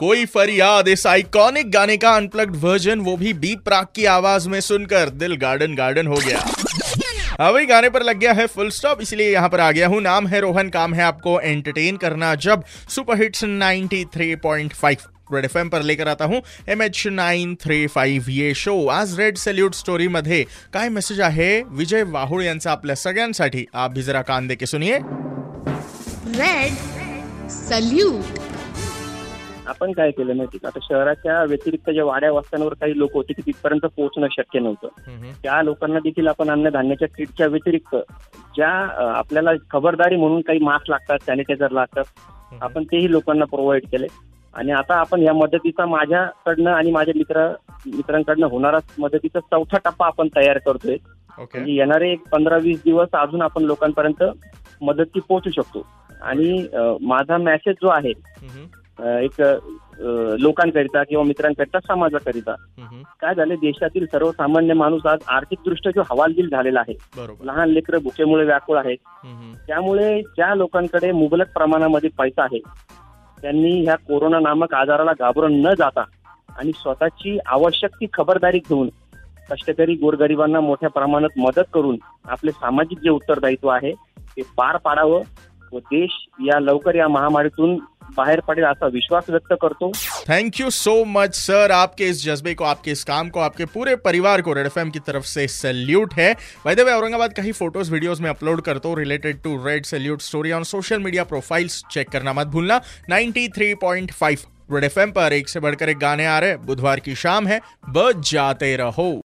कोई फरियाद, इस आइकॉनिक गाने का अनप्लग्ड वर्जन वो भी बी प्राक की आवाज़ में सुनकर दिल गार्डन गार्डन हो गया। अभी गाने पर लग गया है फुल स्टॉप इसलिए यहाँ पर आ गया हूँ। नाम है रोहन, काम है आपको एंटरटेन करना जब सुपर हिट्स 93.5 रेड एफ़ पर लेकर आता हूँ। M H nine three five ये शो आज रेड सल्यूट स्टोरी मध्ये काय मेसेज आहे विजय वाहुळ यांचा आपल्या सगळ्यांसाठी आप भी जरा कान दे के सुनिए। रेड सल्यूट आपण काय केलं माहिती का? आता शहराच्या व्यतिरिक्त ज्या वाड्या वस्त्यांवर काही लोक होते की तिथपर्यंत पोहोचणं शक्य नव्हतं. त्या लोकांना देखील आपण अन्नधान्याच्या किटच्या व्यतिरिक्त ज्या आपल्याला खबरदारी म्हणून काही मास्क लागतात सॅनिटायझर लागतात आपण तेही लोकांना प्रोव्हाइड केले. आणि आता आपण या मदतीचा माझ्याकडनं आणि माझ्या मित्र मित्रांकडनं होणारा मदतीचा चौथा टप्पा आपण तयार करतोय. म्हणजे येणारे एक पंधरा वीस दिवस अजून आपण लोकांपर्यंत मदत ती पोहोचू शकतो. आणि माझा मेसेज जो आहे एक लोकांकरिता किंवा मित्रांकरिता समाजाकरिता. काय झाले देशातील सर्वसामान्य माणूस आज आर्थिकदृष्ट्या जो हवालदिल झालेला आहे. लहान लेकरं भुकेमुळे व्याकुळ आहेत. त्यामुळे ज्या लोकांकडे मुबलक प्रमाणामध्ये पैसा आहे त्यांनी ह्या कोरोना नामक आजाराला घाबरून न जाता आणि स्वतःची आवश्यक ती खबरदारी घेऊन कष्टकरी गोरगरिबांना मोठ्या प्रमाणात मदत करून आपले सामाजिक जे उत्तरदायित्व आहे ते पार पाडावं व देश या लवकर या महामारीतून बाहेर पडेल असा विश्वास व्यक्त करतो। Thank you so much sir आपके इस जज्बे को, आपके इस काम को, आपके पूरे परिवार को रेड एफ़ की तरफ़ से सैल्यूट है। वैदे मैं औरंगाबाद का ही फ़ोटोज़ वीडियोस में अपलोड करता हूँ related to Red Salute Story on social media profiles check करना मत भूलना। 93.5 रेड एफ़ पर एक से बढ़कर एक गाने आ रहे बुधवार की शाम है। बज जाते रहो।